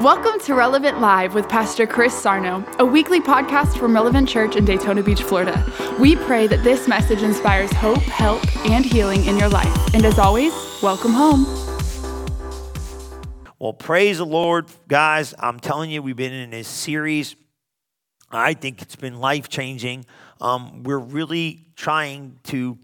Welcome to Relevant Live with Pastor Chris Sarno, a weekly podcast from Relevant Church in Daytona Beach, Florida. We pray that this message inspires hope, help, and healing in your life. And as always, welcome home. Well, praise the Lord, guys. I'm telling you, we've been in this series. I think it's been life changing. Um, we're really trying to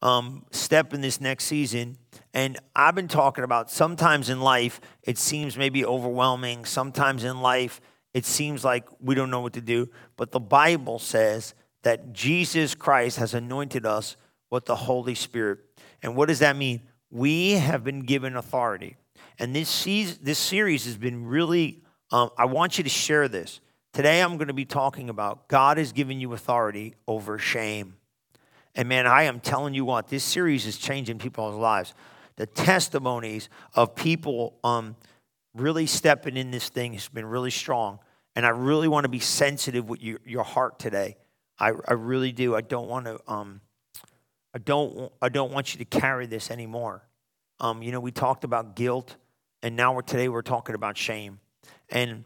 um, step in this next season and I've been talking about sometimes in life, it seems maybe overwhelming. Sometimes in life, it seems like we don't know what to do. But the Bible says that Jesus Christ has anointed us with the Holy Spirit. And what does that mean? We have been given authority. And this, season, this series has been really, um, I want you to share this. Today, I'm going to be talking about God has given you authority over shame. And man, I am telling you what, this series is changing people's lives the testimonies of people um, really stepping in this thing has been really strong. And I really want to be sensitive with your, your heart today. I, I really do. I don't want to. Um, I don't. I don't want you to carry this anymore. Um, you know, we talked about guilt, and now we're today we're talking about shame. And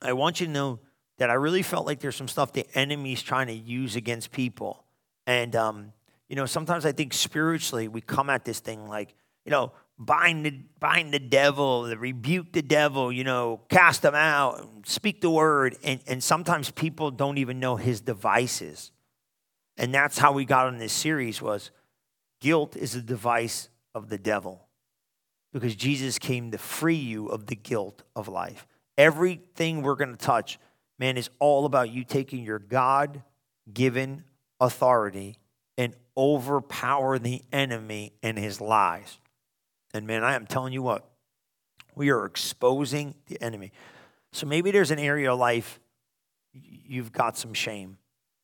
I want you to know that I really felt like there's some stuff the enemy's trying to use against people, and um, you know, sometimes I think spiritually we come at this thing like, you know, bind the, bind the devil, rebuke the devil, you know, cast him out, speak the word. And, and sometimes people don't even know his devices. And that's how we got on this series was guilt is a device of the devil because Jesus came to free you of the guilt of life. Everything we're going to touch, man, is all about you taking your God given authority and overpower the enemy and his lies. And man, I am telling you what, we are exposing the enemy. So maybe there's an area of life you've got some shame.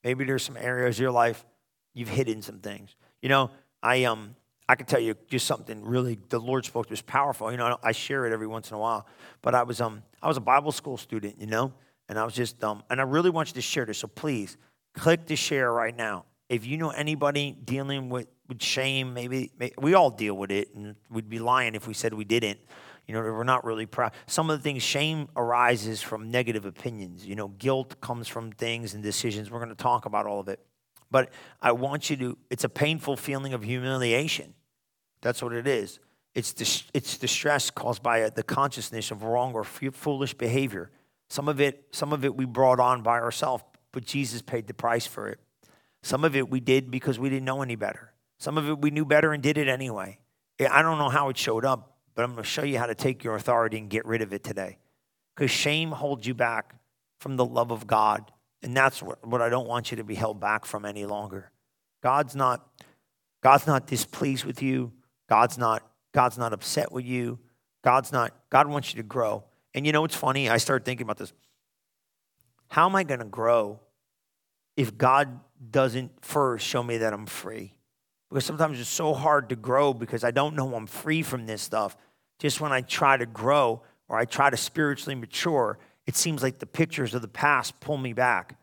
Maybe there's some areas of your life you've hidden some things. You know, I um I can tell you just something really the Lord spoke to was powerful. You know, I share it every once in a while. But I was um I was a Bible school student, you know, and I was just um and I really want you to share this. So please click to share right now if you know anybody dealing with, with shame, maybe, maybe, we all deal with it, and we'd be lying if we said we didn't. You know, we're not really proud. Some of the things, shame arises from negative opinions. You know, guilt comes from things and decisions. We're going to talk about all of it. But I want you to, it's a painful feeling of humiliation. That's what it is. It's the, it's the stress caused by uh, the consciousness of wrong or foolish behavior. Some of it, some of it we brought on by ourselves, but Jesus paid the price for it. Some of it we did because we didn't know any better. Some of it we knew better and did it anyway. I don't know how it showed up, but I'm going to show you how to take your authority and get rid of it today. Because shame holds you back from the love of God. And that's what, I don't want you to be held back from any longer. God's not, God's not displeased with you. God's not, God's not upset with you. God's not, God wants you to grow. And you know what's funny? I started thinking about this. How am I going to grow if God doesn't first show me that I'm free. Because sometimes it's so hard to grow because I don't know I'm free from this stuff. Just when I try to grow or I try to spiritually mature, it seems like the pictures of the past pull me back.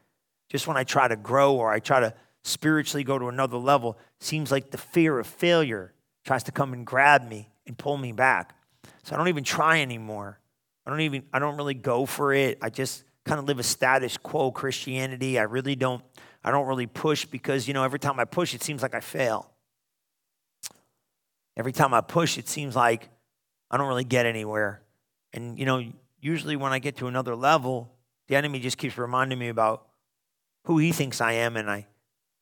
Just when I try to grow or I try to spiritually go to another level, seems like the fear of failure tries to come and grab me and pull me back. So I don't even try anymore. I don't even I don't really go for it. I just kind of live a status quo Christianity. I really don't I don't really push because, you know, every time I push, it seems like I fail. Every time I push, it seems like I don't really get anywhere. And, you know, usually when I get to another level, the enemy just keeps reminding me about who he thinks I am. And I,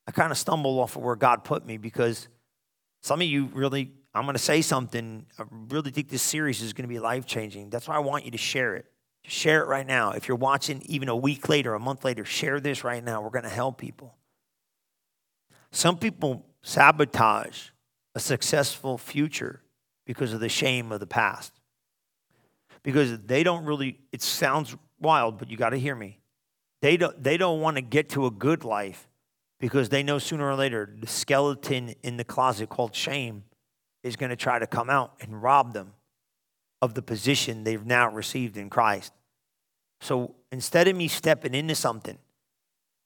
I kind of stumble off of where God put me because some of you really, I'm going to say something. I really think this series is going to be life changing. That's why I want you to share it. Share it right now. If you're watching even a week later, a month later, share this right now. We're going to help people. Some people sabotage a successful future because of the shame of the past. Because they don't really, it sounds wild, but you got to hear me. They don't, they don't want to get to a good life because they know sooner or later the skeleton in the closet called shame is going to try to come out and rob them of the position they've now received in Christ. So instead of me stepping into something,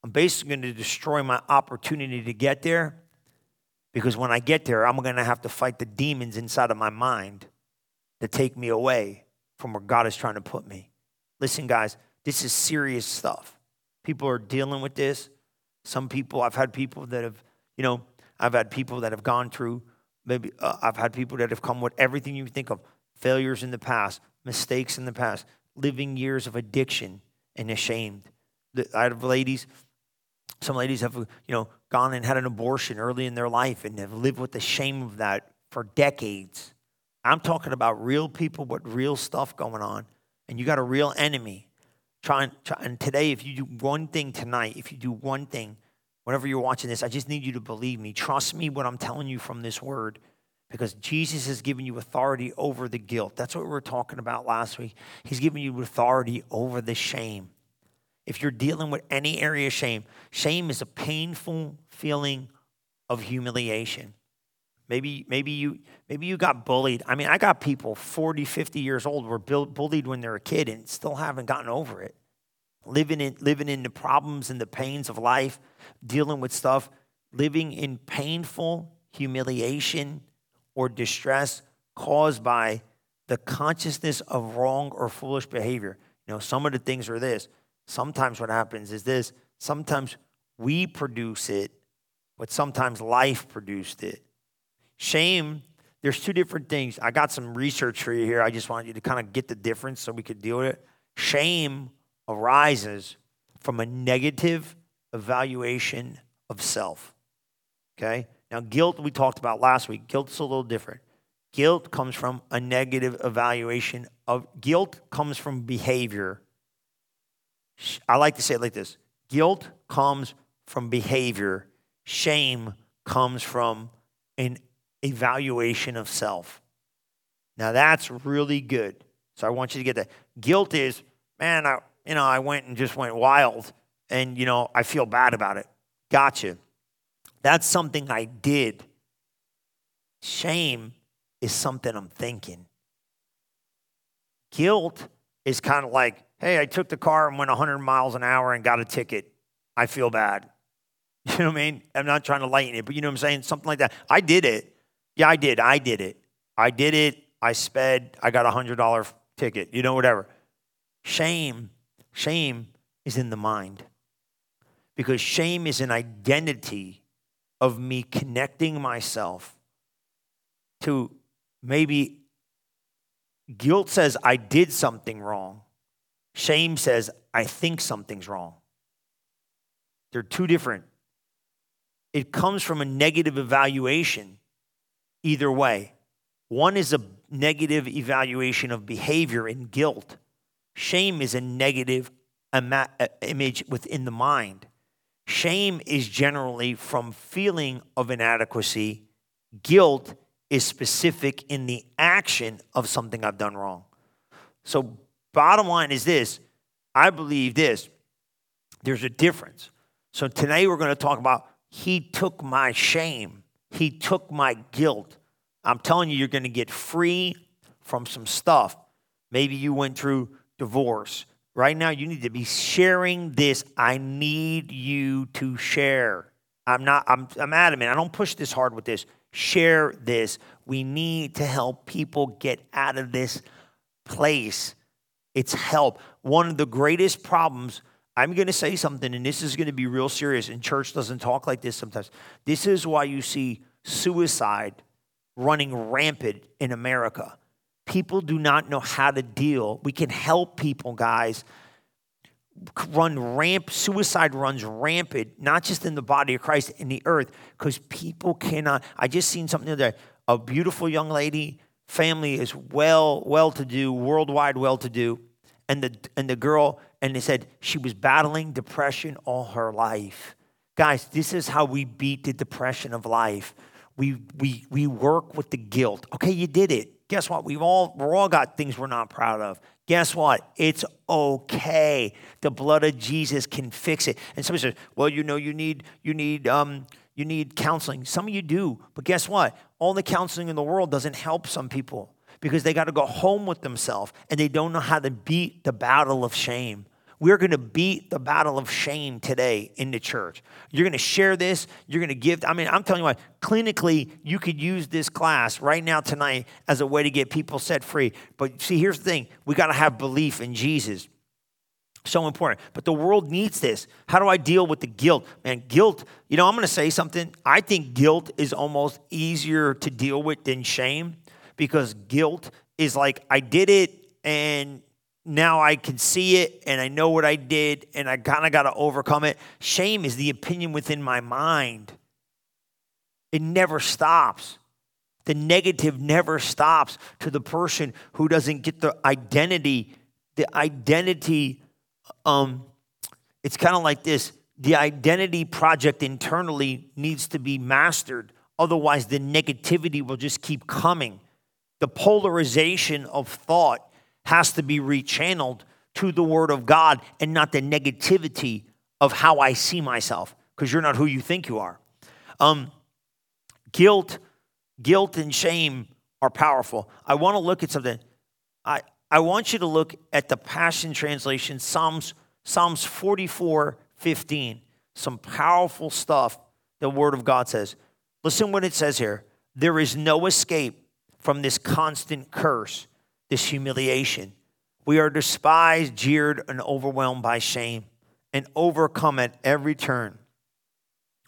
I'm basically going to destroy my opportunity to get there because when I get there, I'm going to have to fight the demons inside of my mind to take me away from where God is trying to put me. Listen, guys, this is serious stuff. People are dealing with this. Some people, I've had people that have, you know, I've had people that have gone through, maybe uh, I've had people that have come with everything you think of failures in the past, mistakes in the past, living years of addiction and ashamed. I have ladies, some ladies have, you know, gone and had an abortion early in their life and have lived with the shame of that for decades. I'm talking about real people with real stuff going on, and you got a real enemy. Trying, try, and today, if you do one thing tonight, if you do one thing, whenever you're watching this, I just need you to believe me. Trust me what I'm telling you from this word because Jesus has given you authority over the guilt. That's what we were talking about last week. He's given you authority over the shame. If you're dealing with any area of shame, shame is a painful feeling of humiliation. Maybe, maybe, you, maybe you got bullied. I mean, I got people 40, 50 years old were bullied when they were a kid and still haven't gotten over it. Living in, living in the problems and the pains of life, dealing with stuff, living in painful humiliation or distress caused by the consciousness of wrong or foolish behavior. You know, some of the things are this. Sometimes what happens is this. Sometimes we produce it, but sometimes life produced it. Shame, there's two different things. I got some research for you here. I just want you to kind of get the difference so we could deal with it. Shame arises from a negative evaluation of self. Okay? Now, guilt we talked about last week. Guilt's a little different. Guilt comes from a negative evaluation of guilt comes from behavior. I like to say it like this. Guilt comes from behavior. Shame comes from an evaluation of self. Now that's really good. So I want you to get that. Guilt is, man, I, you know, I went and just went wild and, you know, I feel bad about it. Gotcha. That's something I did. Shame is something I'm thinking. Guilt is kind of like, hey, I took the car and went 100 miles an hour and got a ticket. I feel bad. You know what I mean? I'm not trying to lighten it, but you know what I'm saying? Something like that. I did it. Yeah, I did. I did it. I did it. I sped. I got a $100 ticket. You know, whatever. Shame, shame is in the mind because shame is an identity of me connecting myself to maybe guilt says I did something wrong. Shame says I think something's wrong. They're two different. It comes from a negative evaluation either way. One is a negative evaluation of behavior and guilt. Shame is a negative ima- image within the mind. Shame is generally from feeling of inadequacy. Guilt is specific in the action of something I've done wrong. So, bottom line is this I believe this there's a difference. So, today we're going to talk about He took my shame, He took my guilt. I'm telling you, you're going to get free from some stuff. Maybe you went through divorce. Right now, you need to be sharing this. I need you to share. I'm not, I'm, I'm adamant. I don't push this hard with this. Share this. We need to help people get out of this place. It's help. One of the greatest problems, I'm going to say something, and this is going to be real serious, and church doesn't talk like this sometimes. This is why you see suicide running rampant in America People do not know how to deal. We can help people, guys, run ramp, suicide runs rampant, not just in the body of Christ, in the earth, because people cannot. I just seen something the other day. A beautiful young lady, family is well, well to do, worldwide well to do. And the and the girl, and they said she was battling depression all her life. Guys, this is how we beat the depression of life. We we we work with the guilt. Okay, you did it guess what? We've all we're all got things we're not proud of. Guess what? It's okay. The blood of Jesus can fix it. And somebody says, "Well, you know, you need you need um, you need counseling." Some of you do, but guess what? All the counseling in the world doesn't help some people because they got to go home with themselves and they don't know how to beat the battle of shame. We're going to beat the battle of shame today in the church. You're going to share this. You're going to give. I mean, I'm telling you what, clinically, you could use this class right now tonight as a way to get people set free. But see, here's the thing we got to have belief in Jesus. So important. But the world needs this. How do I deal with the guilt? Man, guilt, you know, I'm going to say something. I think guilt is almost easier to deal with than shame because guilt is like, I did it and now I can see it and I know what I did and I kind of got to overcome it. Shame is the opinion within my mind, it never stops. The negative never stops to the person who doesn't get the identity. The identity, um, it's kind of like this the identity project internally needs to be mastered. Otherwise, the negativity will just keep coming. The polarization of thought has to be rechanneled to the Word of God and not the negativity of how I see myself, because you're not who you think you are. Um, guilt, guilt and shame are powerful. I want to look at something. I, I want you to look at the Passion Translation, Psalms, Psalms 44, 15. Some powerful stuff the Word of God says. Listen what it says here. There is no escape from this constant curse this humiliation. We are despised, jeered, and overwhelmed by shame, and overcome at every turn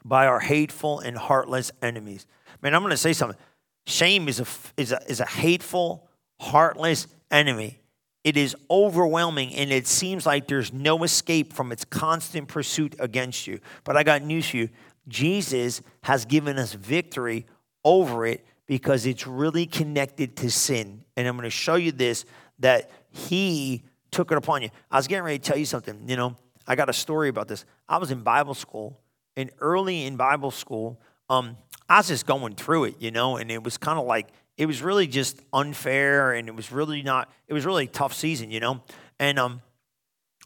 by our hateful and heartless enemies. Man, I'm going to say something. Shame is a, is, a, is a hateful, heartless enemy. It is overwhelming, and it seems like there's no escape from its constant pursuit against you. But I got news for you Jesus has given us victory over it because it's really connected to sin. And I'm going to show you this that he took it upon you. I was getting ready to tell you something. You know, I got a story about this. I was in Bible school, and early in Bible school, um, I was just going through it, you know, and it was kind of like, it was really just unfair, and it was really not, it was really a tough season, you know. And um,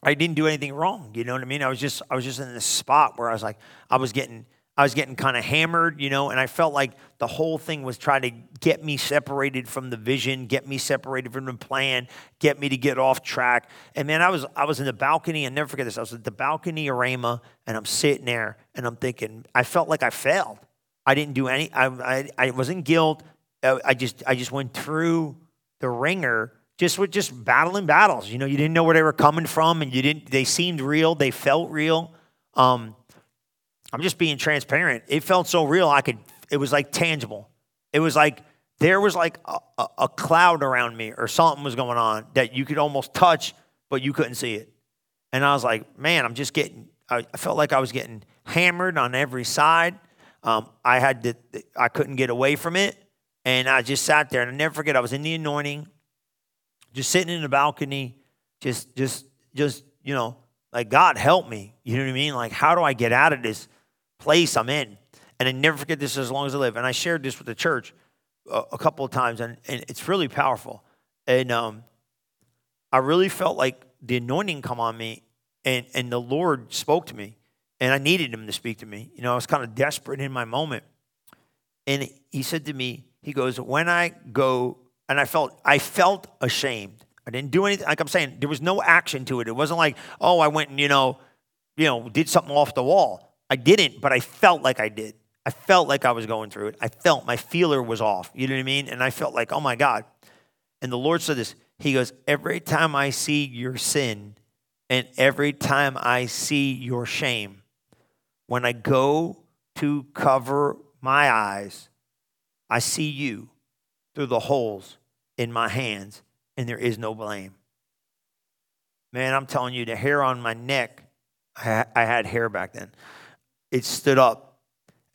I didn't do anything wrong, you know what I mean? I was just, I was just in this spot where I was like, I was getting, I was getting kind of hammered, you know, and I felt like the whole thing was trying to get me separated from the vision, get me separated from the plan, get me to get off track. And man, I was I was in the balcony, and never forget this. I was at the balcony of and I'm sitting there, and I'm thinking, I felt like I failed. I didn't do any. I I, I wasn't guilt. I just I just went through the wringer just with just battling battles. You know, you didn't know where they were coming from, and you didn't. They seemed real. They felt real. Um, I'm just being transparent. It felt so real. I could, it was like tangible. It was like there was like a, a, cloud around me or something was going on that you could almost touch, but you couldn't see it. And I was like, man, I'm just getting, I, I felt like I was getting hammered on every side. Um, I had to, I couldn't get away from it. And I just sat there and I never forget, I was in the anointing, just sitting in the balcony, just, just, just, you know, like, God help me. You know what I mean? Like, how do I get out of this? Place I'm in. And I never forget this as long as I live. And I shared this with the church a, a couple of times, and, and it's really powerful. And um, I really felt like the anointing come on me, and, and the Lord spoke to me, and I needed Him to speak to me. You know, I was kind of desperate in my moment. And He said to me, He goes, When I go, and I felt, I felt ashamed. I didn't do anything. Like I'm saying, there was no action to it. It wasn't like, oh, I went and, you know, you know, did something off the wall. I didn't, but I felt like I did. I felt like I was going through it. I felt my feeler was off. You know what I mean? And I felt like, oh my God. And the Lord said this He goes, Every time I see your sin and every time I see your shame, when I go to cover my eyes, I see you through the holes in my hands, and there is no blame. Man, I'm telling you, the hair on my neck, I had hair back then it stood up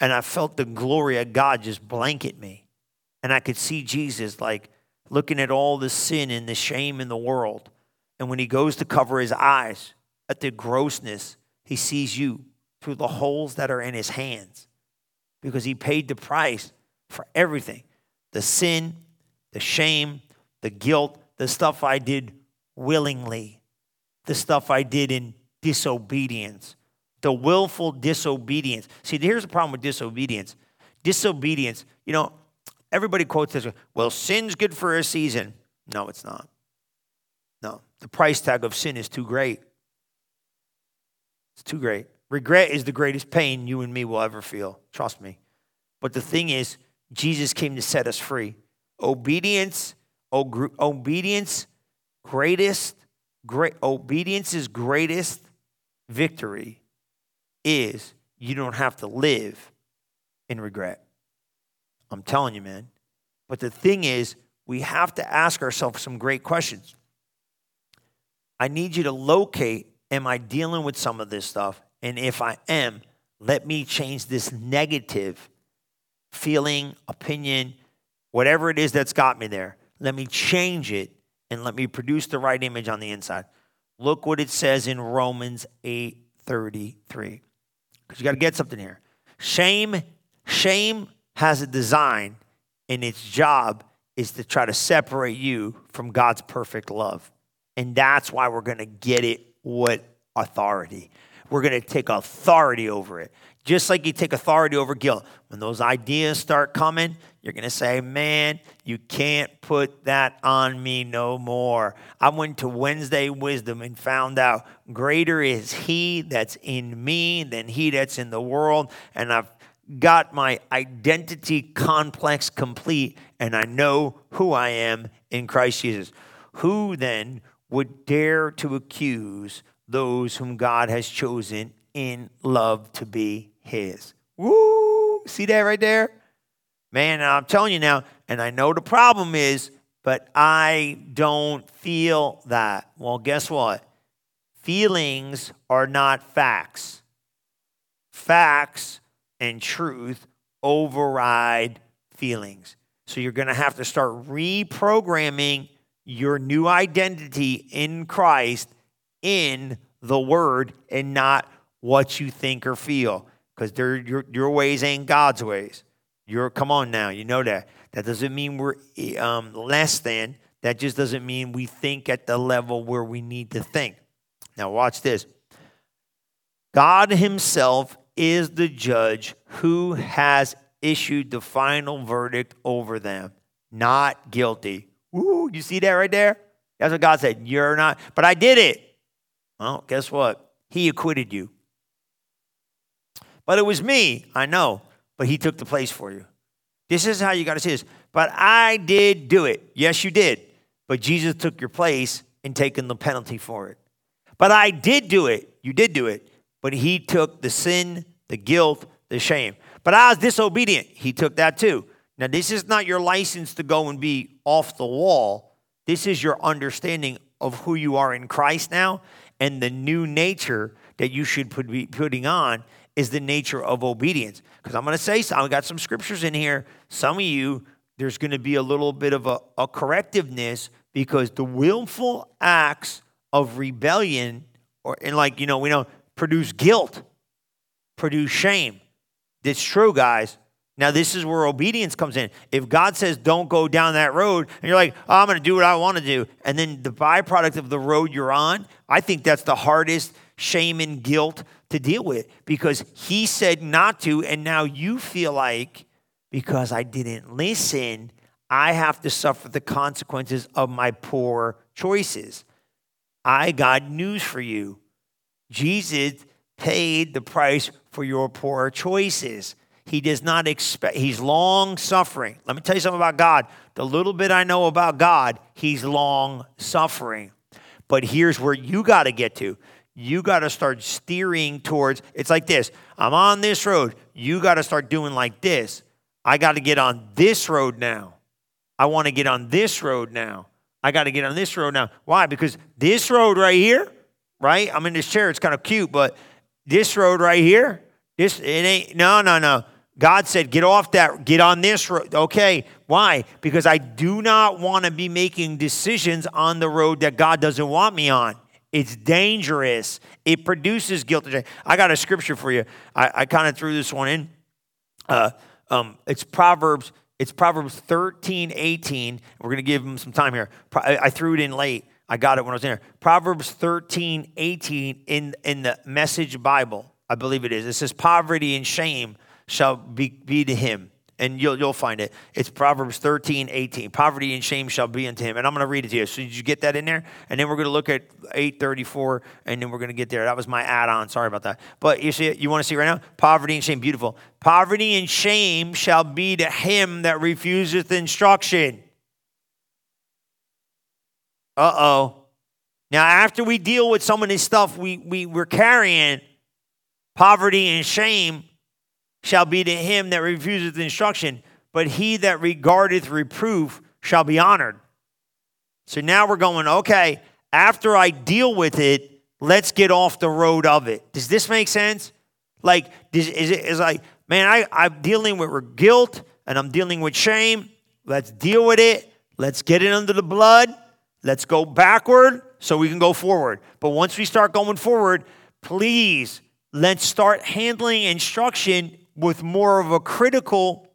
and I felt the glory of God just blanket me. And I could see Jesus like looking at all the sin and the shame in the world. And when he goes to cover his eyes at the grossness, he sees you through the holes that are in his hands because he paid the price for everything the sin, the shame, the guilt, the stuff I did willingly, the stuff I did in disobedience the willful disobedience. See, here's the problem with disobedience. Disobedience, you know, everybody quotes this well, sin's good for a season. No, it's not. No, the price tag of sin is too great. It's too great. Regret is the greatest pain you and me will ever feel. Trust me. But the thing is, Jesus came to set us free. Obedience, obedience, greatest, great is greatest victory is you don't have to live in regret. I'm telling you, man. But the thing is, we have to ask ourselves some great questions. I need you to locate am I dealing with some of this stuff? And if I am, let me change this negative feeling, opinion, whatever it is that's got me there. Let me change it and let me produce the right image on the inside. Look what it says in Romans 8:33. Because you got to get something here. Shame, shame has a design, and its job is to try to separate you from God's perfect love. And that's why we're going to get it what authority. We're going to take authority over it. Just like you take authority over guilt. When those ideas start coming, you're going to say, Man, you can't put that on me no more. I went to Wednesday Wisdom and found out greater is He that's in me than He that's in the world. And I've got my identity complex complete, and I know who I am in Christ Jesus. Who then would dare to accuse those whom God has chosen in love to be his. Woo! See that right there? Man, I'm telling you now, and I know the problem is, but I don't feel that. Well, guess what? Feelings are not facts. Facts and truth override feelings. So you're going to have to start reprogramming your new identity in Christ in the Word and not what you think or feel because your, your ways ain't God's ways. You're, come on now, you know that. That doesn't mean we're um, less than. That just doesn't mean we think at the level where we need to think. Now, watch this. God Himself is the judge who has issued the final verdict over them, not guilty. Ooh, you see that right there? That's what God said. You're not, but I did it. Well, guess what? He acquitted you. But it was me, I know, but he took the place for you. This is how you got to see this. But I did do it. Yes, you did. But Jesus took your place and taken the penalty for it. But I did do it. You did do it. But he took the sin, the guilt, the shame. But I was disobedient. He took that too. Now, this is not your license to go and be off the wall. This is your understanding of who you are in Christ now and the new nature that you should be putting on is the nature of obedience. Because I'm going to say. I got some scriptures in here. Some of you, there's going to be a little bit of a, a correctiveness because the willful acts of rebellion, or and like you know, we know produce guilt, produce shame. It's true, guys. Now, this is where obedience comes in. If God says, don't go down that road, and you're like, oh, I'm going to do what I want to do, and then the byproduct of the road you're on, I think that's the hardest shame and guilt to deal with because He said not to, and now you feel like, because I didn't listen, I have to suffer the consequences of my poor choices. I got news for you. Jesus paid the price for your poor choices. He does not expect, he's long suffering. Let me tell you something about God. The little bit I know about God, he's long suffering. But here's where you got to get to. You got to start steering towards, it's like this I'm on this road. You got to start doing like this. I got to get on this road now. I want to get on this road now. I got to get on this road now. Why? Because this road right here, right? I'm in this chair. It's kind of cute, but this road right here, this it ain't. No, no, no. God said, get off that, get on this road. Okay, why? Because I do not want to be making decisions on the road that God doesn't want me on. It's dangerous. It produces guilt. I got a scripture for you. I, I kind of threw this one in. Uh, um, it's Proverbs. It's Proverbs 13, 18. We're going to give them some time here. I threw it in late. I got it when I was in there. Proverbs 13, 18 in, in the Message Bible. I believe it is. It says, Poverty and shame shall be, be to him. And you'll, you'll find it. It's Proverbs 13, 18. Poverty and shame shall be unto him. And I'm going to read it to you. So did you get that in there? And then we're going to look at 834, and then we're going to get there. That was my add-on. Sorry about that. But you see? You want to see right now? Poverty and shame. Beautiful. Poverty and shame shall be to him that refuseth instruction. Uh-oh. Now, after we deal with some of this stuff we, we, we're carrying, poverty and shame shall be to him that refuseth instruction, but he that regardeth reproof shall be honored. So now we're going, okay, after I deal with it, let's get off the road of it. Does this make sense? Like, is, is it is like, man, I, I'm dealing with guilt and I'm dealing with shame. Let's deal with it. Let's get it under the blood. Let's go backward so we can go forward. But once we start going forward, please let's start handling instruction with more of a critical,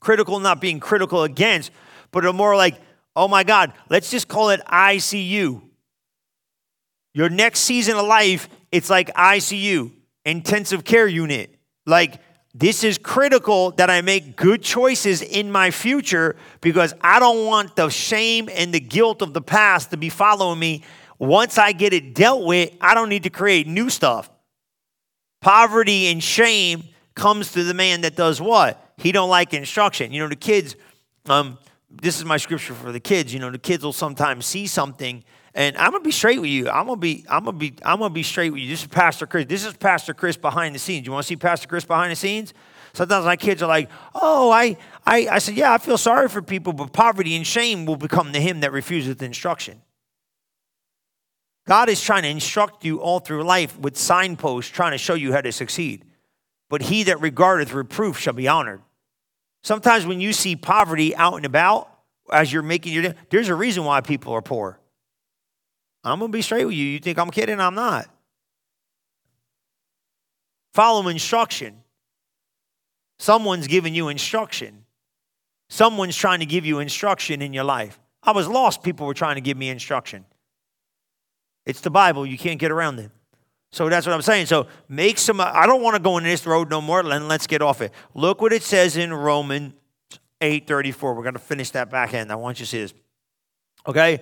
critical not being critical against, but a more like, oh my God, let's just call it ICU. Your next season of life, it's like ICU, intensive care unit. Like, this is critical that I make good choices in my future because I don't want the shame and the guilt of the past to be following me. Once I get it dealt with, I don't need to create new stuff. Poverty and shame comes to the man that does what? He don't like instruction. You know, the kids, um, this is my scripture for the kids. You know, the kids will sometimes see something, and I'm gonna be straight with you. I'm gonna be, I'm gonna be, I'm gonna be straight with you. This is Pastor Chris. This is Pastor Chris behind the scenes. You want to see Pastor Chris behind the scenes? Sometimes my kids are like, "Oh, I, I, I said, yeah, I feel sorry for people, but poverty and shame will become to him that refuses instruction." God is trying to instruct you all through life with signposts, trying to show you how to succeed but he that regardeth reproof shall be honored. Sometimes when you see poverty out and about, as you're making your, there's a reason why people are poor. I'm going to be straight with you. You think I'm kidding? I'm not. Follow instruction. Someone's giving you instruction. Someone's trying to give you instruction in your life. I was lost, people were trying to give me instruction. It's the Bible, you can't get around it. So that's what I'm saying. So make some, I don't want to go in this road no more. Then let's get off it. Look what it says in Romans 8:34. We're going to finish that back end. I want you to see this. Okay?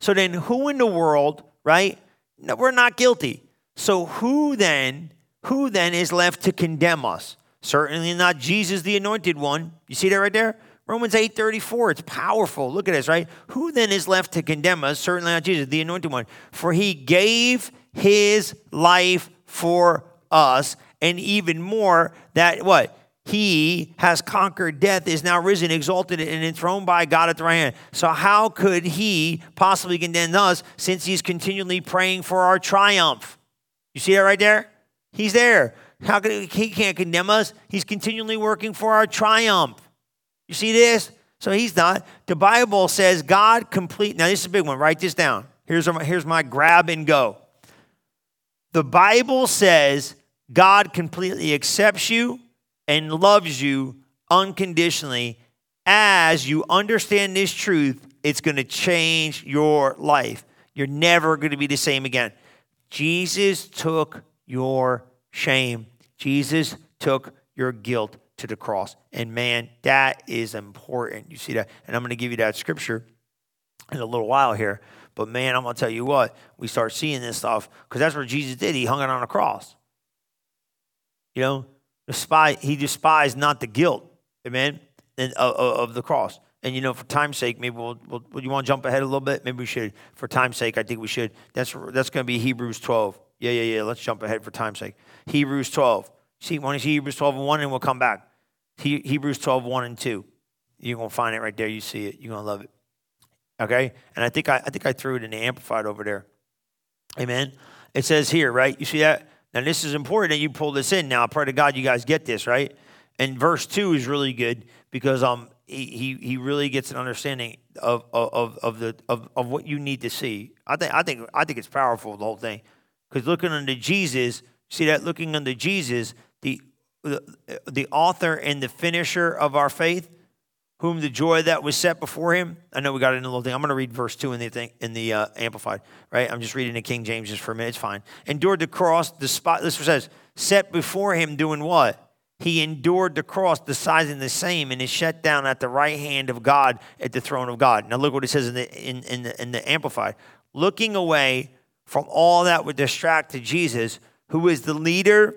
So then who in the world, right? No, we're not guilty. So who then, who then is left to condemn us? Certainly not Jesus, the anointed one. You see that right there? Romans 8:34. It's powerful. Look at this, right? Who then is left to condemn us? Certainly not Jesus, the anointed one. For he gave his life for us, and even more that what? He has conquered death, is now risen, exalted, and enthroned by God at the right hand. So, how could he possibly condemn us since he's continually praying for our triumph? You see that right there? He's there. How could he, he can't condemn us? He's continually working for our triumph. You see this? So he's not. The Bible says God complete. Now, this is a big one. Write this down. Here's, here's my grab and go. The Bible says God completely accepts you and loves you unconditionally. As you understand this truth, it's going to change your life. You're never going to be the same again. Jesus took your shame, Jesus took your guilt to the cross. And man, that is important. You see that? And I'm going to give you that scripture in a little while here. But man, I'm going to tell you what, we start seeing this stuff because that's what Jesus did. He hung it on a cross. You know, despise, he despised not the guilt, amen, and, of, of the cross. And you know, for time's sake, maybe we'll, we'll, you want to jump ahead a little bit? Maybe we should. For time's sake, I think we should. That's that's going to be Hebrews 12. Yeah, yeah, yeah. Let's jump ahead for time's sake. Hebrews 12. See, want to see Hebrews 12 and 1, and we'll come back. He, Hebrews 12, 1 and 2. You're going to find it right there. You see it. You're going to love it. Okay? And I think I, I think I threw it in the amplified over there. Amen. It says here, right? You see that? Now this is important that you pull this in. Now I pray to God you guys get this, right? And verse two is really good because um he he, he really gets an understanding of, of, of the of, of what you need to see. I think I think I think it's powerful the whole thing. Because looking unto Jesus, see that looking unto Jesus, the, the the author and the finisher of our faith, whom the joy that was set before him. I know we got it in a little thing. I'm going to read verse two in the thing, in the uh, Amplified. Right, I'm just reading the King James just for a minute. It's fine. Endured the cross, the spot. This says, set before him, doing what? he endured the cross, despising the same, and is shut down at the right hand of God at the throne of God. Now look what it says in the in, in the, in the Amplified. Looking away from all that would distract to Jesus, who is the leader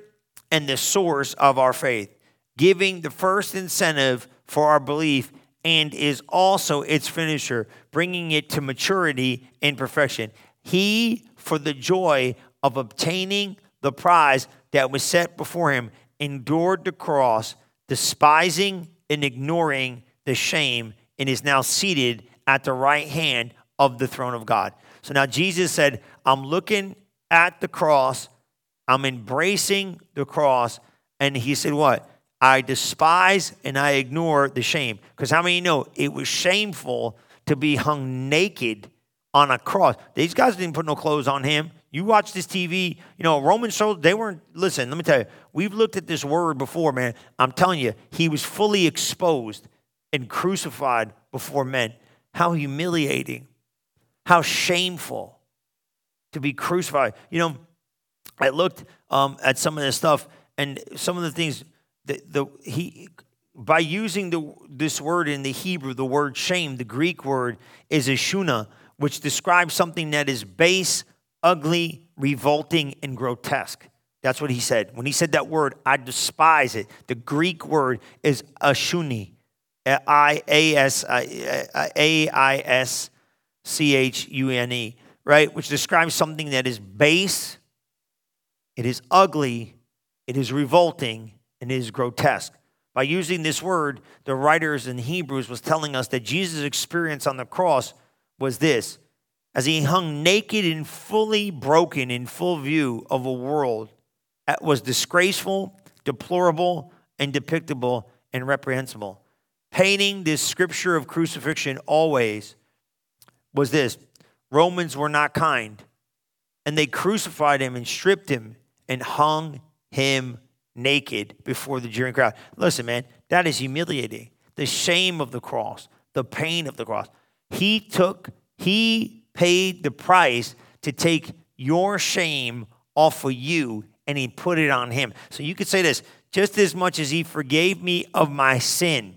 and the source of our faith, giving the first incentive for our belief and is also its finisher, bringing it to maturity and perfection. He, for the joy of obtaining the prize that was set before him, endured the cross, despising and ignoring the shame, and is now seated at the right hand of the throne of God. So now Jesus said, I'm looking at the cross, I'm embracing the cross. And he said, What? I despise and I ignore the shame. Because how many know it was shameful to be hung naked on a cross? These guys didn't put no clothes on him. You watch this TV, you know, Roman soldiers, they weren't, listen, let me tell you, we've looked at this word before, man. I'm telling you, he was fully exposed and crucified before men. How humiliating, how shameful to be crucified. You know, I looked um, at some of this stuff and some of the things that the, he, by using the, this word in the Hebrew, the word shame, the Greek word is ashuna, which describes something that is base, ugly, revolting, and grotesque. That's what he said. When he said that word, I despise it. The Greek word is ashuni, I A S A I S C H U N E, right? Which describes something that is base, it is ugly, it is revolting, and it is grotesque. By using this word, the writers in Hebrews was telling us that Jesus' experience on the cross was this as he hung naked and fully broken in full view of a world that was disgraceful, deplorable, and depictable and reprehensible. Painting this scripture of crucifixion always was this Romans were not kind, and they crucified him and stripped him and hung him naked before the jeering crowd. Listen, man, that is humiliating. The shame of the cross, the pain of the cross. He took, he paid the price to take your shame off of you and he put it on him. So you could say this just as much as he forgave me of my sin,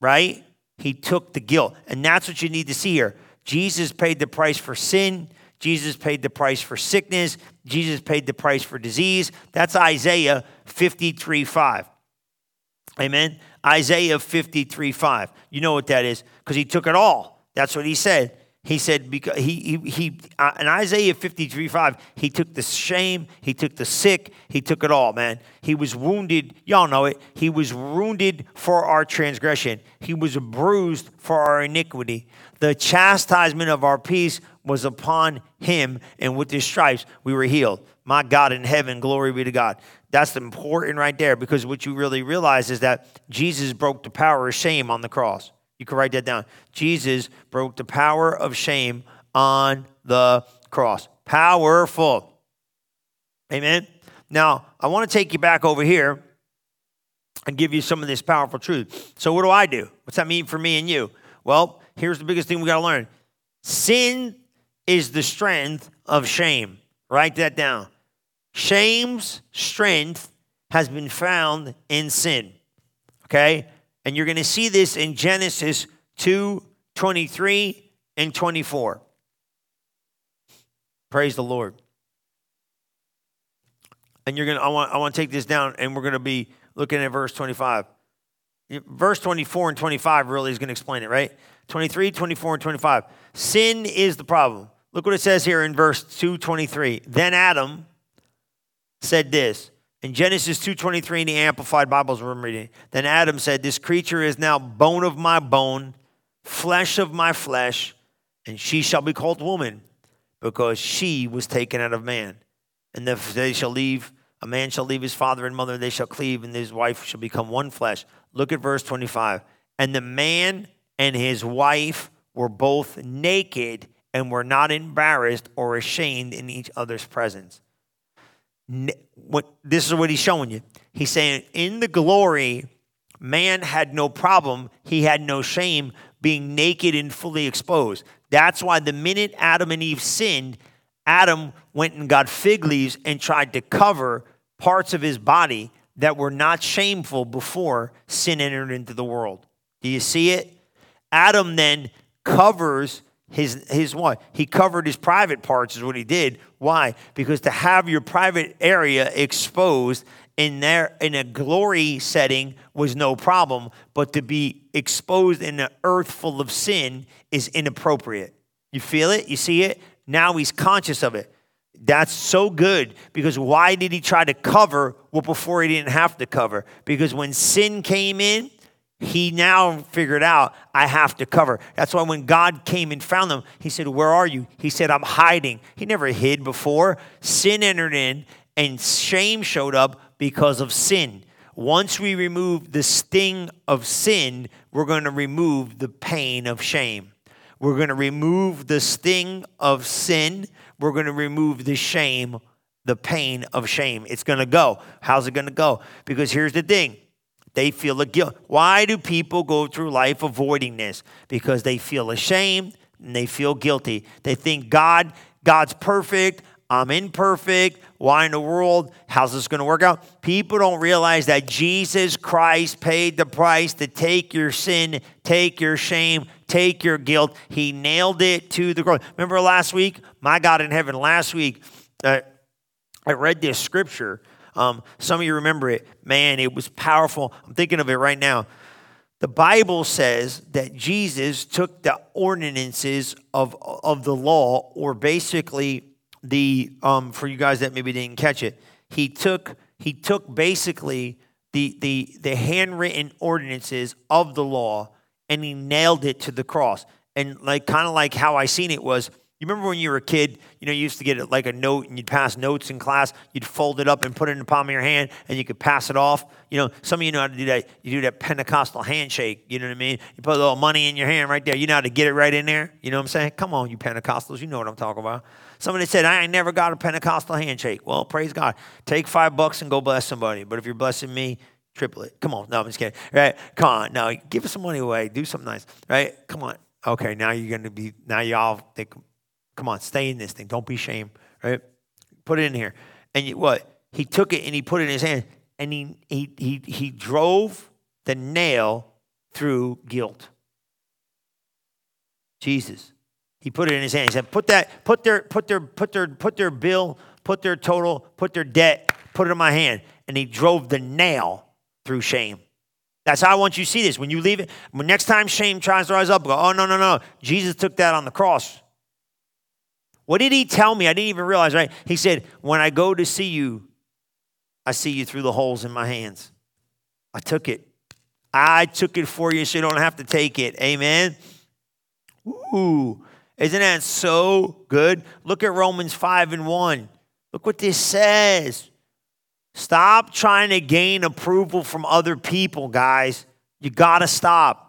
right? He took the guilt. And that's what you need to see here. Jesus paid the price for sin. Jesus paid the price for sickness. Jesus paid the price for disease. That's Isaiah 53 5. Amen. Isaiah 53 5. You know what that is because he took it all. That's what he said. He said, because he, he, he uh, in Isaiah 53 5, he took the shame, he took the sick, he took it all, man. He was wounded, y'all know it. He was wounded for our transgression, he was bruised for our iniquity. The chastisement of our peace was upon him, and with his stripes we were healed. My God in heaven, glory be to God. That's important right there because what you really realize is that Jesus broke the power of shame on the cross. You can write that down. Jesus broke the power of shame on the cross. Powerful. Amen. Now, I want to take you back over here and give you some of this powerful truth. So, what do I do? What's that mean for me and you? Well, here's the biggest thing we got to learn sin is the strength of shame. Write that down. Shame's strength has been found in sin. Okay? And you're going to see this in Genesis 2 23 and 24. Praise the Lord. And you're going to, I want, I want to take this down and we're going to be looking at verse 25. Verse 24 and 25 really is going to explain it, right? 23, 24, and 25. Sin is the problem. Look what it says here in verse 223. Then Adam said this. In Genesis 2:23 in the Amplified Bibles we're reading. Then Adam said, "This creature is now bone of my bone, flesh of my flesh, and she shall be called woman, because she was taken out of man. And they shall leave a man shall leave his father and mother, and they shall cleave, and his wife shall become one flesh." Look at verse 25. And the man and his wife were both naked and were not embarrassed or ashamed in each other's presence. What, this is what he's showing you. He's saying, in the glory, man had no problem, he had no shame being naked and fully exposed. That's why the minute Adam and Eve sinned, Adam went and got fig leaves and tried to cover parts of his body that were not shameful before sin entered into the world. Do you see it? Adam then covers his his what? He covered his private parts is what he did. Why? Because to have your private area exposed in there in a glory setting was no problem, but to be exposed in an earth full of sin is inappropriate. You feel it? You see it? Now he's conscious of it. That's so good because why did he try to cover what before he didn't have to cover? Because when sin came in, he now figured out I have to cover. That's why when God came and found them, he said, Where are you? He said, I'm hiding. He never hid before. Sin entered in and shame showed up because of sin. Once we remove the sting of sin, we're going to remove the pain of shame. We're going to remove the sting of sin. We're going to remove the shame, the pain of shame. It's going to go. How's it going to go? Because here's the thing they feel a guilt. Why do people go through life avoiding this? Because they feel ashamed and they feel guilty. They think God, God's perfect. I'm imperfect. Why in the world? How's this going to work out? People don't realize that Jesus Christ paid the price to take your sin, take your shame, take your guilt. He nailed it to the cross. Remember last week? My God in heaven, last week, uh, I read this scripture. Um, some of you remember it. Man, it was powerful. I'm thinking of it right now. The Bible says that Jesus took the ordinances of, of the law, or basically the um, for you guys that maybe didn't catch it, he took he took basically the the the handwritten ordinances of the law and he nailed it to the cross. And like kind of like how I seen it was, you remember when you were a kid, you know, you used to get like a note and you'd pass notes in class, you'd fold it up and put it in the palm of your hand and you could pass it off. You know, some of you know how to do that. You do that Pentecostal handshake, you know what I mean? You put a little money in your hand right there. You know how to get it right in there? You know what I'm saying? Come on, you Pentecostals, you know what I'm talking about. Somebody said, I ain't never got a Pentecostal handshake. Well, praise God. Take five bucks and go bless somebody. But if you're blessing me, triple it. Come on. No, I'm just kidding. Right? Come on. Now, give us some money away. Do something nice. Right? Come on. Okay, now you're going to be, now y'all think, come on, stay in this thing. Don't be ashamed. Right? Put it in here. And you, what? He took it and he put it in his hand and he, he, he, he drove the nail through guilt. Jesus. He put it in his hand. He said, "Put that, put their, put their, put their, put their bill, put their total, put their debt, put it in my hand." And he drove the nail through shame. That's how I want you to see this. When you leave it, when next time shame tries to rise up, go, "Oh no, no, no! Jesus took that on the cross." What did he tell me? I didn't even realize. Right? He said, "When I go to see you, I see you through the holes in my hands." I took it. I took it for you, so you don't have to take it. Amen. Ooh. Isn't that so good? Look at Romans 5 and 1. Look what this says. Stop trying to gain approval from other people, guys. You got to stop.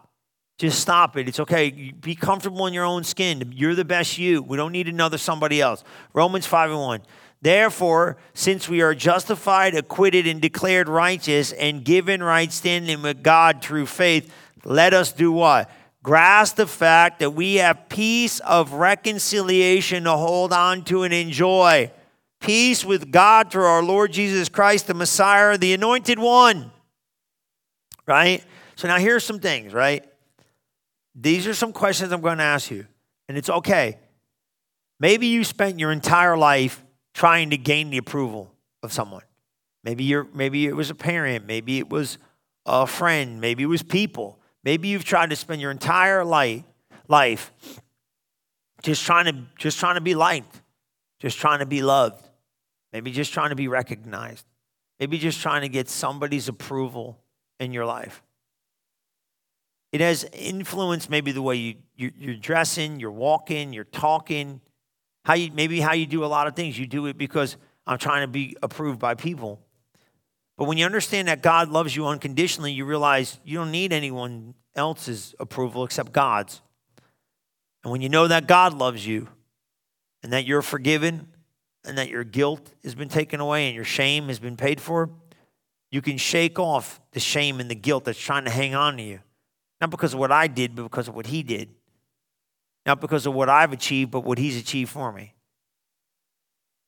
Just stop it. It's okay. Be comfortable in your own skin. You're the best you. We don't need another somebody else. Romans 5 and 1. Therefore, since we are justified, acquitted, and declared righteous, and given right standing with God through faith, let us do what? grasp the fact that we have peace of reconciliation to hold on to and enjoy. Peace with God through our Lord Jesus Christ, the Messiah, the anointed one. Right? So now here's some things, right? These are some questions I'm going to ask you, and it's okay. Maybe you spent your entire life trying to gain the approval of someone. Maybe you're maybe it was a parent, maybe it was a friend, maybe it was people. Maybe you've tried to spend your entire life, life just trying to just trying to be liked, just trying to be loved, maybe just trying to be recognized, maybe just trying to get somebody's approval in your life. It has influenced maybe the way you, you you're dressing, you're walking, you're talking, how you maybe how you do a lot of things. You do it because I'm trying to be approved by people. But when you understand that God loves you unconditionally, you realize you don't need anyone else's approval except God's. And when you know that God loves you and that you're forgiven and that your guilt has been taken away and your shame has been paid for, you can shake off the shame and the guilt that's trying to hang on to you. Not because of what I did, but because of what He did. Not because of what I've achieved, but what He's achieved for me.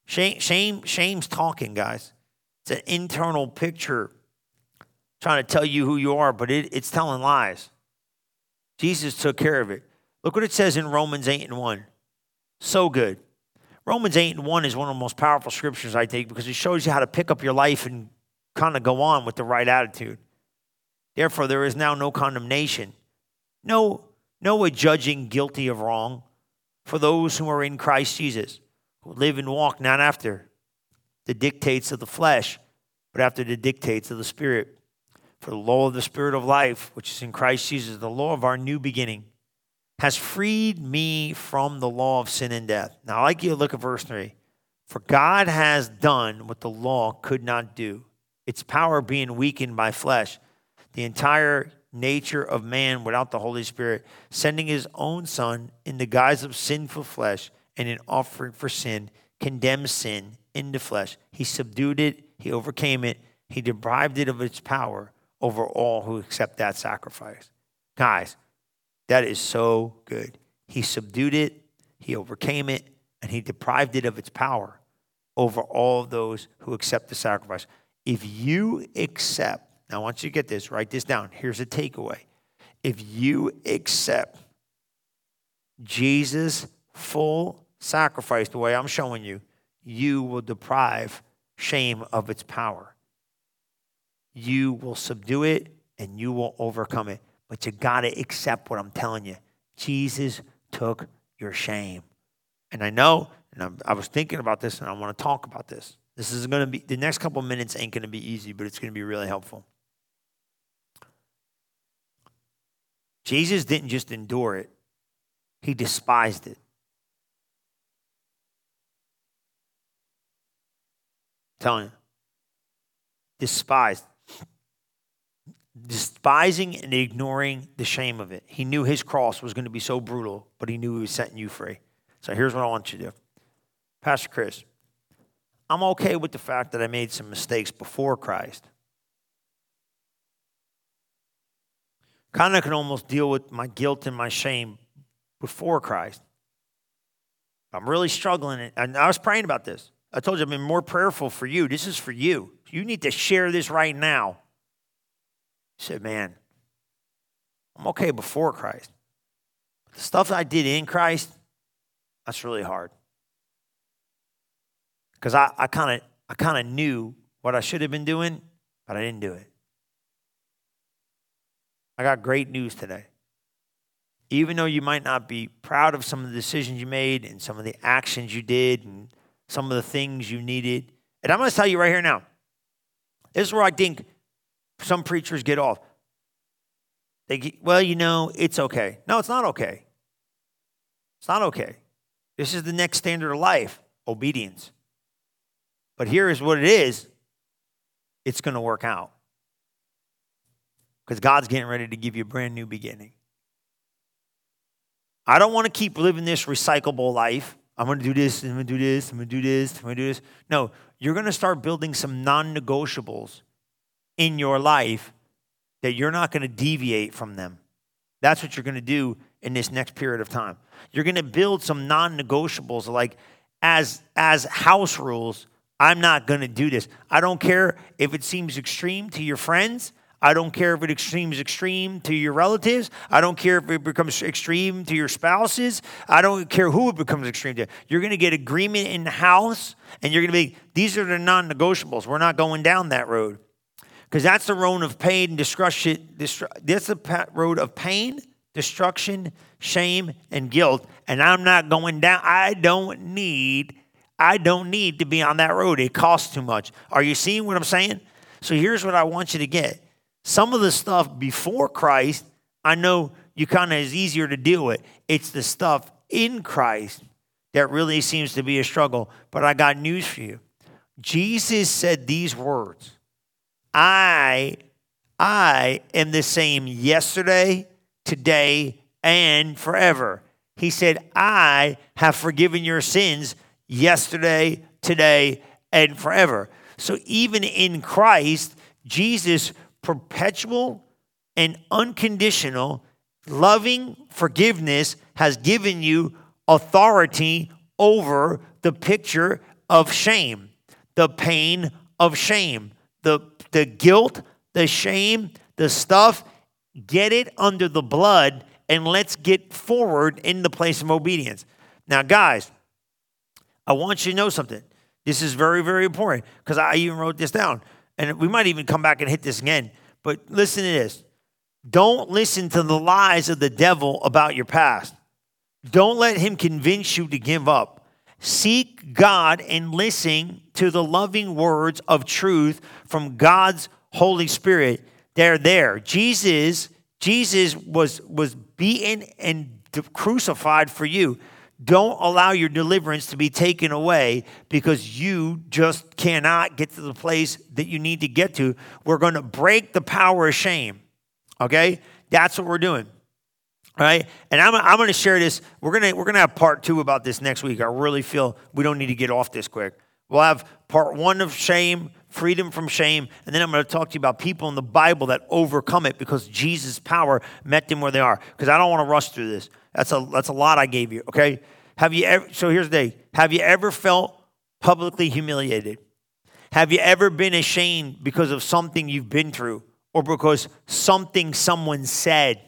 Shame, shame, shame's talking, guys. It's an internal picture trying to tell you who you are, but it, it's telling lies. Jesus took care of it. Look what it says in Romans 8 and 1. So good. Romans 8 and 1 is one of the most powerful scriptures, I think, because it shows you how to pick up your life and kind of go on with the right attitude. Therefore, there is now no condemnation, no, no judging guilty of wrong for those who are in Christ Jesus, who live and walk not after the dictates of the flesh, but after the dictates of the Spirit. For the law of the Spirit of life, which is in Christ Jesus, the law of our new beginning, has freed me from the law of sin and death. Now, I like you to look at verse 3. For God has done what the law could not do, its power being weakened by flesh. The entire nature of man without the Holy Spirit, sending his own Son in the guise of sinful flesh and in offering for sin, condemns sin in the flesh. He subdued it, he overcame it, he deprived it of its power over all who accept that sacrifice. Guys, that is so good. He subdued it, he overcame it, and he deprived it of its power over all those who accept the sacrifice. If you accept, now I want you to get this, write this down. Here's a takeaway. If you accept Jesus' full sacrifice the way I'm showing you, you will deprive shame of its power. You will subdue it and you will overcome it. But you got to accept what I'm telling you. Jesus took your shame. And I know, and I'm, i was thinking about this and I want to talk about this. This is going to be, the next couple minutes ain't going to be easy, but it's going to be really helpful. Jesus didn't just endure it, he despised it. telling you. Despised. Despising and ignoring the shame of it. He knew his cross was going to be so brutal, but he knew he was setting you free. So here's what I want you to do Pastor Chris, I'm okay with the fact that I made some mistakes before Christ. Kind of can almost deal with my guilt and my shame before Christ. I'm really struggling, and I was praying about this. I told you I've been more prayerful for you. This is for you. You need to share this right now. He said, Man, I'm okay before Christ. But the stuff I did in Christ, that's really hard. Because I, I kind of I kind of knew what I should have been doing, but I didn't do it. I got great news today. Even though you might not be proud of some of the decisions you made and some of the actions you did and some of the things you needed. And I'm going to tell you right here now this is where I think some preachers get off. They get, well, you know, it's okay. No, it's not okay. It's not okay. This is the next standard of life obedience. But here is what it is it's going to work out. Because God's getting ready to give you a brand new beginning. I don't want to keep living this recyclable life. I'm going to do this, I'm going to do this, I'm going to do this, I'm going to do this. No, you're going to start building some non negotiables in your life that you're not going to deviate from them. That's what you're going to do in this next period of time. You're going to build some non negotiables like, as, as house rules, I'm not going to do this. I don't care if it seems extreme to your friends. I don't care if it extremes extreme to your relatives. I don't care if it becomes extreme to your spouses. I don't care who it becomes extreme to. You're going to get agreement in the house, and you're going to be, these are the non negotiables. We're not going down that road. Because that's the road of pain and destruction. That's the road of pain, destruction, shame, and guilt. And I'm not going down. I don't need, I don't need to be on that road. It costs too much. Are you seeing what I'm saying? So here's what I want you to get some of the stuff before Christ, I know you kind of is easier to deal with. It's the stuff in Christ that really seems to be a struggle. But I got news for you. Jesus said these words I, I am the same yesterday, today, and forever. He said, I have forgiven your sins yesterday, today, and forever. So even in Christ, Jesus perpetual and unconditional loving forgiveness has given you authority over the picture of shame, the pain of shame, the, the guilt, the shame, the stuff, get it under the blood, and let's get forward in the place of obedience. Now, guys, I want you to know something. This is very, very important because I even wrote this down. And we might even come back and hit this again. But listen to this don't listen to the lies of the devil about your past. Don't let him convince you to give up. Seek God and listen to the loving words of truth from God's Holy Spirit. They're there. Jesus, Jesus was, was beaten and crucified for you. Don't allow your deliverance to be taken away because you just cannot get to the place that you need to get to. We're going to break the power of shame. Okay? That's what we're doing. All right? And I'm, I'm going to share this. We're going to we're going to have part 2 about this next week. I really feel we don't need to get off this quick. We'll have part 1 of shame, freedom from shame, and then I'm going to talk to you about people in the Bible that overcome it because Jesus' power met them where they are. Because I don't want to rush through this. That's a that's a lot I gave you. Okay. Have you ever? So here's the day. Have you ever felt publicly humiliated? Have you ever been ashamed because of something you've been through or because something someone said?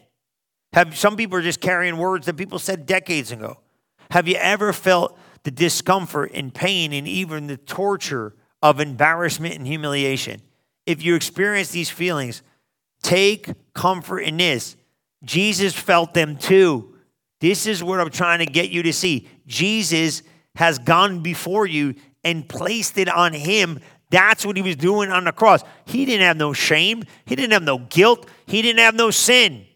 Have some people are just carrying words that people said decades ago? Have you ever felt the discomfort and pain and even the torture of embarrassment and humiliation? If you experience these feelings, take comfort in this. Jesus felt them too. This is what I'm trying to get you to see. Jesus has gone before you and placed it on him. That's what he was doing on the cross. He didn't have no shame, he didn't have no guilt, he didn't have no sin.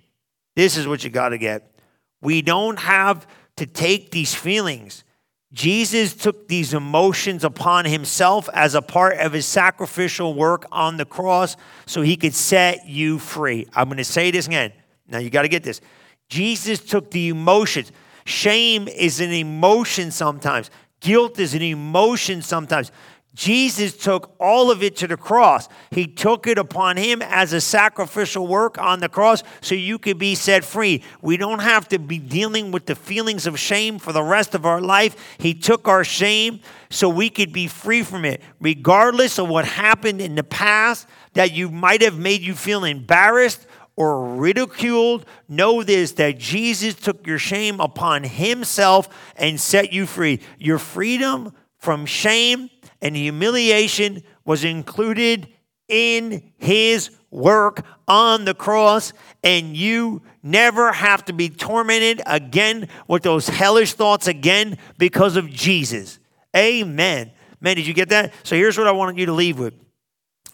This is what you got to get. We don't have to take these feelings. Jesus took these emotions upon himself as a part of his sacrificial work on the cross so he could set you free. I'm going to say this again. Now you got to get this. Jesus took the emotions. Shame is an emotion sometimes, guilt is an emotion sometimes. Jesus took all of it to the cross. He took it upon him as a sacrificial work on the cross so you could be set free. We don't have to be dealing with the feelings of shame for the rest of our life. He took our shame so we could be free from it, regardless of what happened in the past that you might have made you feel embarrassed or ridiculed, know this that Jesus took your shame upon himself and set you free. Your freedom from shame and humiliation was included in his work on the cross, and you never have to be tormented again with those hellish thoughts again because of Jesus. Amen. Man, did you get that? So here's what I wanted you to leave with.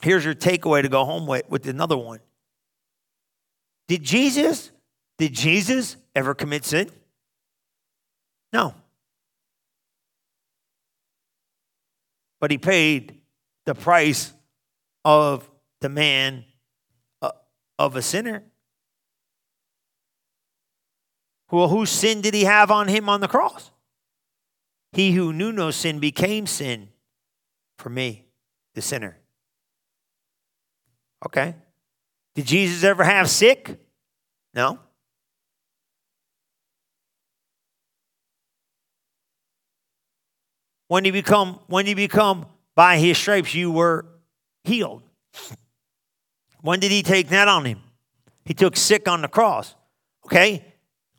Here's your takeaway to go home with, with another one. Did Jesus, did Jesus ever commit sin? No. But he paid the price of the man uh, of a sinner. Well, whose sin did he have on him on the cross? He who knew no sin became sin for me, the sinner. Okay. Did Jesus ever have sick? No. When you become when you become by his stripes you were healed. When did he take that on him? He took sick on the cross. Okay?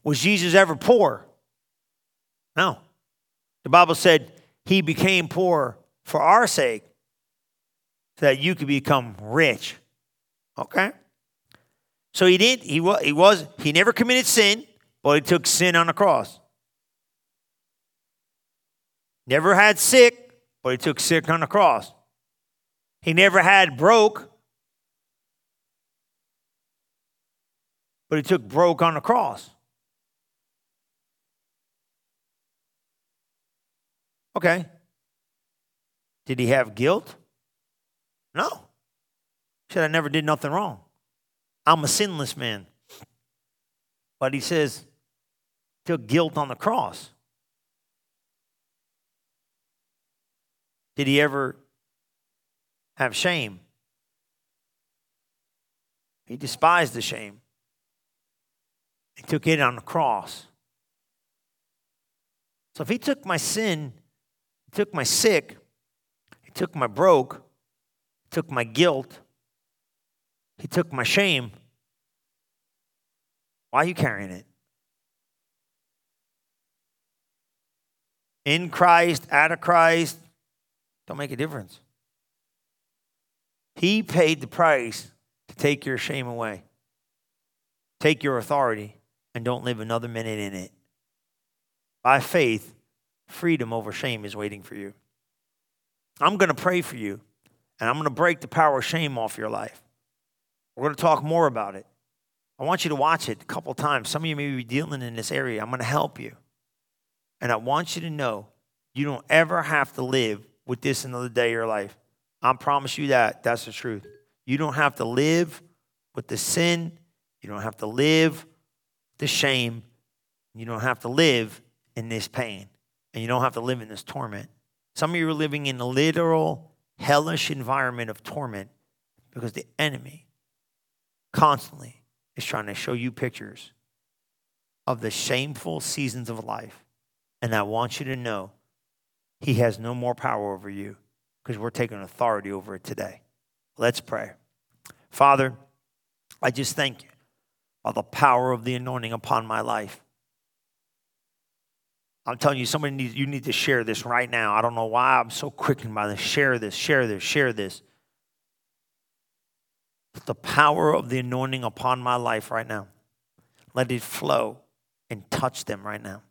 Was Jesus ever poor? No. The Bible said he became poor for our sake so that you could become rich. Okay? So he did. He was. He was. He never committed sin, but he took sin on the cross. Never had sick, but he took sick on the cross. He never had broke, but he took broke on the cross. Okay. Did he have guilt? No. He said, I never did nothing wrong. I'm a sinless man. But he says, took guilt on the cross. Did he ever have shame? He despised the shame. He took it on the cross. So if he took my sin, he took my sick, he took my broke, he took my guilt, He took my shame. Why are you carrying it? In Christ, out of Christ, don't make a difference. He paid the price to take your shame away, take your authority, and don't live another minute in it. By faith, freedom over shame is waiting for you. I'm going to pray for you, and I'm going to break the power of shame off your life. We're going to talk more about it. I want you to watch it a couple times. Some of you may be dealing in this area. I'm going to help you. And I want you to know you don't ever have to live with this another day of your life. I promise you that. That's the truth. You don't have to live with the sin. You don't have to live the shame. You don't have to live in this pain. And you don't have to live in this torment. Some of you are living in a literal hellish environment of torment because the enemy constantly is trying to show you pictures of the shameful seasons of life. And I want you to know he has no more power over you because we're taking authority over it today. Let's pray. Father, I just thank you for the power of the anointing upon my life. I'm telling you, somebody needs, you need to share this right now. I don't know why I'm so quickened by this. Share this, share this, share this. The power of the anointing upon my life right now. Let it flow and touch them right now.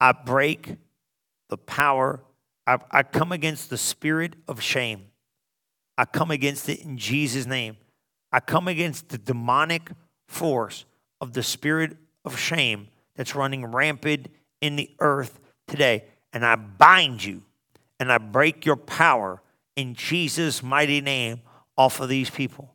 I break the power I, I come against the spirit of shame. I come against it in Jesus' name. I come against the demonic force of the spirit of shame that's running rampant in the earth today. And I bind you and I break your power in Jesus' mighty name off of these people.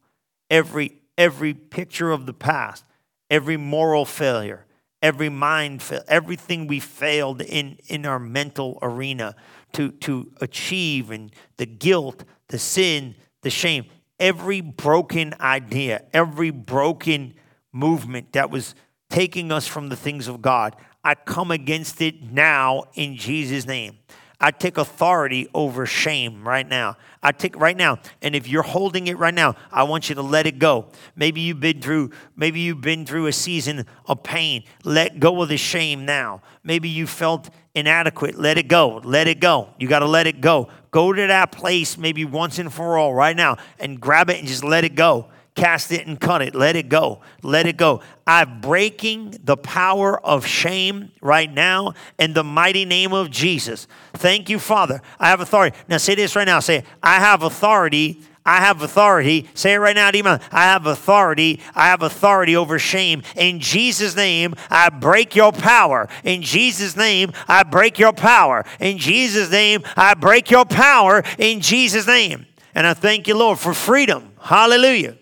Every, every picture of the past, every moral failure, every mind fail, everything we failed in, in our mental arena to, to achieve and the guilt, the sin, the shame, every broken idea, every broken movement that was taking us from the things of God, I come against it now in Jesus' name. I take authority over shame right now. I take right now. And if you're holding it right now, I want you to let it go. Maybe you've been through maybe you've been through a season of pain. Let go of the shame now. Maybe you felt inadequate. Let it go. Let it go. You got to let it go. Go to that place maybe once and for all right now and grab it and just let it go cast it and cut it. Let it go. Let it go. I'm breaking the power of shame right now in the mighty name of Jesus. Thank you, Father. I have authority. Now say this right now. Say, I have authority. I have authority. Say it right now, demon. I have authority. I have authority over shame. In Jesus' name, I break your power. In Jesus' name, I break your power. In Jesus' name, I break your power. In Jesus' name. And I thank you, Lord, for freedom. Hallelujah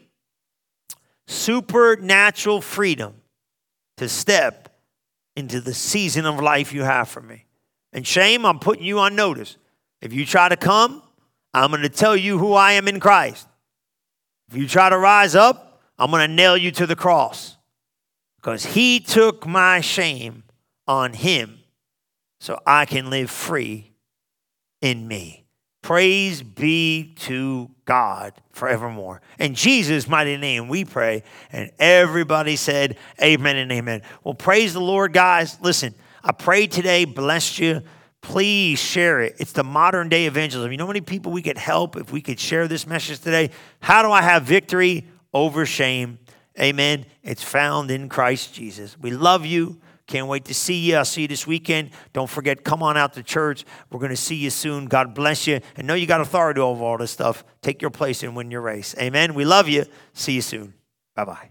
supernatural freedom to step into the season of life you have for me. And shame, I'm putting you on notice. If you try to come, I'm going to tell you who I am in Christ. If you try to rise up, I'm going to nail you to the cross because he took my shame on him so I can live free in me. Praise be to God forevermore. In Jesus' mighty name we pray. And everybody said, Amen and amen. Well, praise the Lord, guys. Listen, I pray today, bless you. Please share it. It's the modern day evangelism. You know how many people we could help if we could share this message today? How do I have victory over shame? Amen. It's found in Christ Jesus. We love you. Can't wait to see you. I'll see you this weekend. Don't forget, come on out to church. We're going to see you soon. God bless you. And know you got authority over all this stuff. Take your place and win your race. Amen. We love you. See you soon. Bye bye.